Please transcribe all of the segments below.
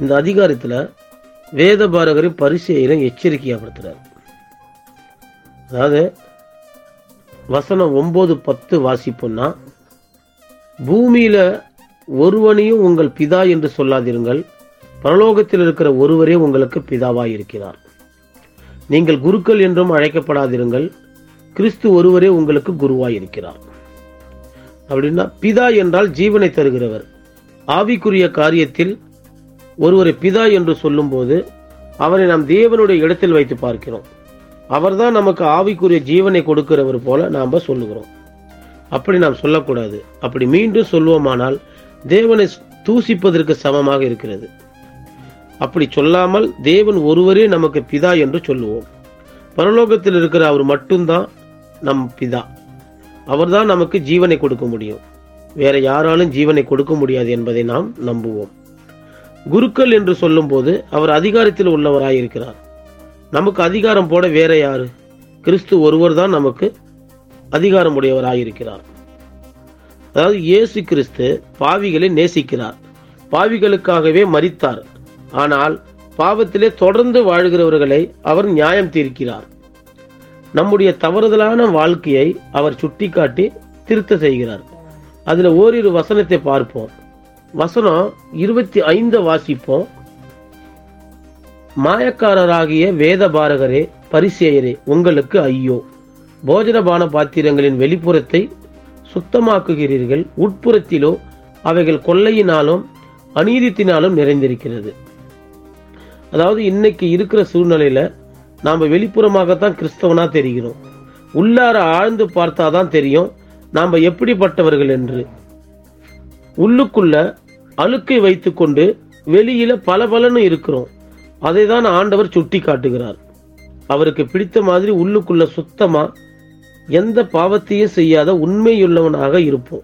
இந்த அதிகாரத்தில் வேத பாரகரை பரிசெயரை எச்சரிக்கையாப்படுத்துறார். அதாவது வசனம் ஒம்பது பத்து வாசிப்போம்னா பூமியில ஒருவனையும் உங்கள் பிதா என்று சொல்லாதிருங்கள். பரலோகத்தில் இருக்கிற ஒருவரே உங்களுக்கு பிதாவாய் இருக்கிறார் நீங்கள் குருக்கள் என்றும் அழைக்கப்படாதிருங்கள். கிறிஸ்து ஒருவரே உங்களுக்கு குருவாய் இருக்கிறார் அப்படின்னா பிதா என்றால் ஜீவனை தருகிறவர். ஆவிக்குரிய காரியத்தில் ஒருவரை பிதா என்று சொல்லும்போது அவரை நாம் தேவனுடைய இடத்தில் வைத்து பார்க்கிறோம். அவர்தான் நமக்கு ஆவிக்குரிய ஜீவனை கொடுக்கிறவர் போல நாம் சொல்லுகிறோம். அப்படி நாம் சொல்லக்கூடாது. அப்படி மீண்டும் சொல்வோமானால் தேவனை தூசிப்பதற்கு சமமாக இருக்கிறது. அப்படி சொல்லாமல் தேவன் ஒருவரே நமக்கு பிதா என்று சொல்லுவோம். பரலோகத்தில் இருக்கிற அவர் மட்டும்தான் நம் பிதா. அவர்தான் நமக்கு ஜீவனை கொடுக்க முடியும். வேற யாராலும் ஜீவனை கொடுக்க முடியாது என்பதை நாம் நம்புவோம். குருக்கள் என்று சொல்லும்போது அவர் அதிகாரத்தில் உள்ளவராயிருக்கிறார். நமக்கு அதிகாரம் போட வேற யாரு? கிறிஸ்து ஒருவர் தான் நமக்கு அதிகாரம் உடையவராயிருக்கிறார் அதாவது இயேசு கிறிஸ்து பாவிகளை நேசிக்கிறார். பாவிகளுக்காகவே மறித்தார் ஆனால் பாவத்திலே தொடர்ந்து வாழ்கிறவர்களை அவர் நியாயம் தீர்க்கிறார். நம்முடைய தவறுதலான வாழ்க்கையை அவர் சுட்டிக்காட்டி திருத்த செய்கிறார். அதில் ஓரிரு வசனத்தை பார்ப்போம். வசனம் இருபத்தி ஐந்து வாசிப்போம். மாயக்காரராகிய வேத பாரகரே பரிசேயரே உங்களுக்கு ஐயோ. போஜனபான பாத்திரங்களின் வெளிப்புறத்தை சுத்தமாக்குகிறீர்கள். உட்புறத்திலோ அவைகள் கொள்ளையினாலும் அநீதித்தினாலும் நிறைந்திருக்கிறது. அதாவது இன்னைக்கு இருக்கிற சூழ்நிலையில நாம் வெளிப்புறமாகத்தான் கிறிஸ்தவனா தெரிகிறோம். உள்ளார ஆழ்ந்து பார்த்தாதான் தெரியும். நாம் எப்படிப்பட்டவர்கள் என்று. உள்ளுக்குள்ள அழுக்கை வைத்துக்கொண்டு வெளியில பல இருக்கிறோம். அதை தான் ஆண்டவர் சுட்டி காட்டுகிறார் அவருக்கு பிடித்த மாதிரி உள்ளுக்குள்ள சுத்தமா எந்த பாவத்தையும் செய்யாத உண்மையுள்ளவனாக இருப்போம்.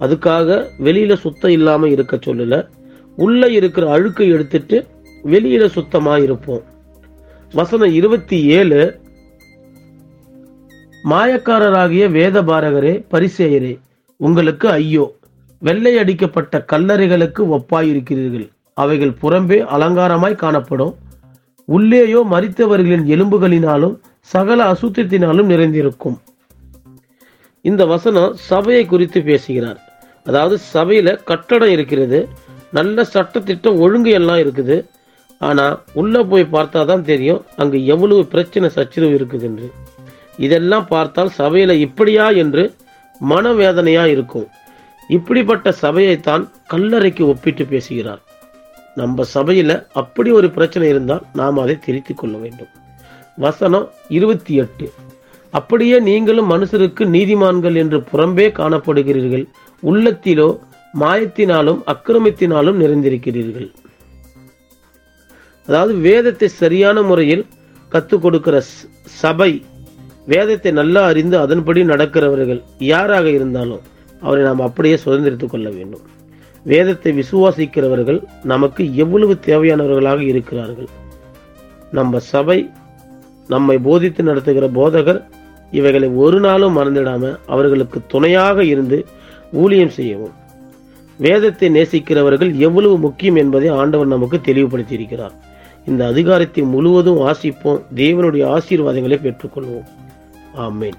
அதுக்காக வெளியில சுத்தம் இல்லாம இருக்க சொல்லல. உள்ள இருக்கிற அழுக்கை எடுத்துட்டு வெளியில சுத்தமா இருப்போம். வசனம் இருபத்தி ஏழு மாயக்காரராகிய வேத பாரகரே பரிசேயரே உங்களுக்கு ஐயோ. வெள்ளை அடிக்கப்பட்ட கல்லறைகளுக்கு ஒப்பாயிருக்கிறீர்கள். அவைகள் புறம்பே அலங்காரமாய் காணப்படும். உள்ளேயோ மரித்தவர்களின் எலும்புகளினாலும் சகல அசுத்தத்தினாலும் நிறைந்திருக்கும். இந்த வசனம் சபையை குறித்து பேசுகிறார். அதாவது சபையில கட்டடம் இருக்கிறது. நல்ல சட்டத்திட்டம் ஒழுங்கு எல்லாம் இருக்குது. ஆனா உள்ள போய் பார்த்தா தான் தெரியும் அங்கு எவ்வளவு பிரச்சனை சச்சரவு இருக்குது என்று இதெல்லாம் பார்த்தால் சபையில இப்படியா என்று மனவேதனையா இருக்கும். இப்படிப்பட்ட சபையைத்தான் கல்லறைக்கு ஒப்பிட்டு பேசுகிறார். நம்ம சபையில அப்படி ஒரு பிரச்சனை இருந்தால் நாம் அதை திரித்து கொள்ள வேண்டும். வசனம் இருபத்தி எட்டு. அப்படியே நீங்களும் மனுஷருக்கு நீதிமான்கள் என்று புறம்பே காணப்படுகிறீர்கள். உள்ளத்திலோ மாயத்தினாலும் அக்கிரமத்தினாலும் நிறைந்திருக்கிறீர்கள். அதாவது வேதத்தை சரியான முறையில் கற்றுக் கொடுக்கிற சபை வேதத்தை நல்லா அறிந்து அதன்படி நடக்கிறவர்கள் யாராக இருந்தாலும் அவரை நாம் அப்படியே சுதந்திரித்துக் கொள்ள வேண்டும். வேதத்தை விசுவாசிக்கிறவர்கள் நமக்கு எவ்வளவு தேவையானவர்களாக இருக்கிறார்கள். நம்ம சபை நம்மை போதித்து நடத்துகிற போதகர் இவைகளை ஒரு நாளும் மறந்துடாம அவர்களுக்கு துணையாக இருந்து ஊழியம் செய்யவும். வேதத்தை நேசிக்கிறவர்கள் எவ்வளவு முக்கியம் என்பதை ஆண்டவர் நமக்கு தெளிவுபடுத்தி இருக்கிறார் இந்த அதிகாரத்தை முழுவதும் வாசிப்போம். தேவனுடைய ஆசீர்வாதங்களை பெற்றுக்கொள்வோம். ஆமேன்.